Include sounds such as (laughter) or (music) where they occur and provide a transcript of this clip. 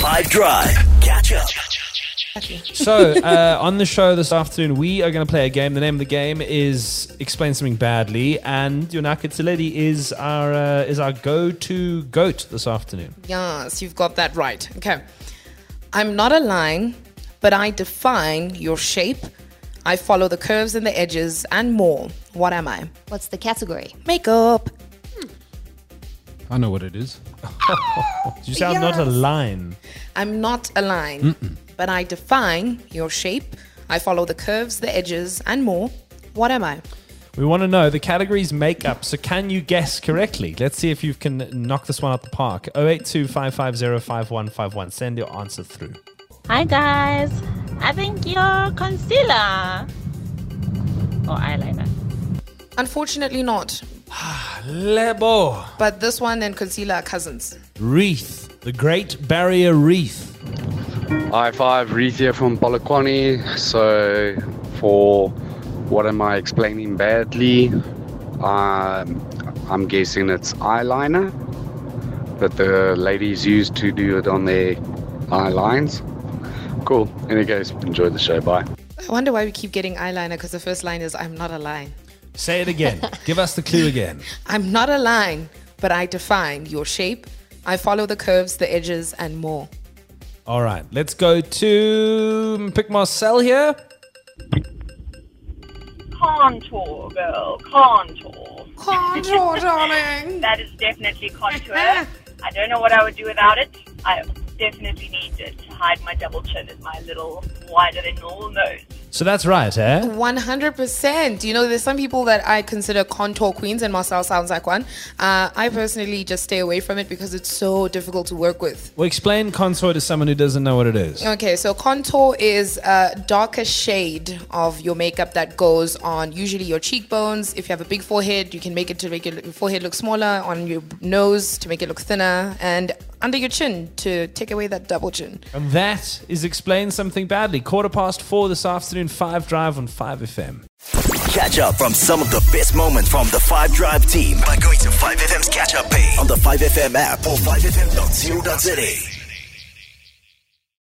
Five Drive. Catch up. So, uh, on the show this afternoon, we are going to play a game. The name of the game is Explain Something Badly, and Yonaka Theledi is our uh, is our go-to goat this afternoon. Yes, you've got that right. Okay. I'm not a line, but I define your shape. I follow the curves and the edges and more. What am I? What's the category? Makeup. I know what it is. (laughs) You sound not a Yes. line. I'm not a line, but I define your shape. I follow the curves, the edges, and more. What am I? We want to know the category's makeup. So, can you guess correctly? Let's see if you can knock this one out the park. 082 5151. Send your answer through. Hi guys, I think you're concealer or eyeliner. Unfortunately, not. Lebo. But this one and concealer are cousins. Wreath. The Great Barrier Wreath. Hi five, Reith here from Polokwane. So, for what am I explaining badly? Um, I'm guessing it's eyeliner that the ladies use to do it on their eye lines. Cool. Any case, enjoy the show. Bye. I wonder why we keep getting eyeliner because the first line is I'm not a line. Say it again. Give us the clue again. I'm not a line, but I define your shape. I follow the curves, the edges, and more. All right, let's go to pick Marcel here. Contour, girl. Contour. Contour, (laughs) darling. That is definitely contour. (laughs) I don't know what I would do without it. I definitely need it to hide my double chin and my little wider than normal nose. So that's right, eh? 100%. You know, there's some people that I consider contour queens, and Marcel sounds like one. Uh, I personally just stay away from it because it's so difficult to work with. Well, explain contour to someone who doesn't know what it is. Okay, so contour is a darker shade of your makeup that goes on usually your cheekbones. If you have a big forehead, you can make it to make your forehead look smaller, on your nose to make it look thinner, and under your chin to take away that double chin. And that is explain something badly. Quarter past four this afternoon, five drive on five FM. Catch up from some of the best moments from the Five Drive team by going to 5FM's catch up page on the 5FM app or 5FM.co.za.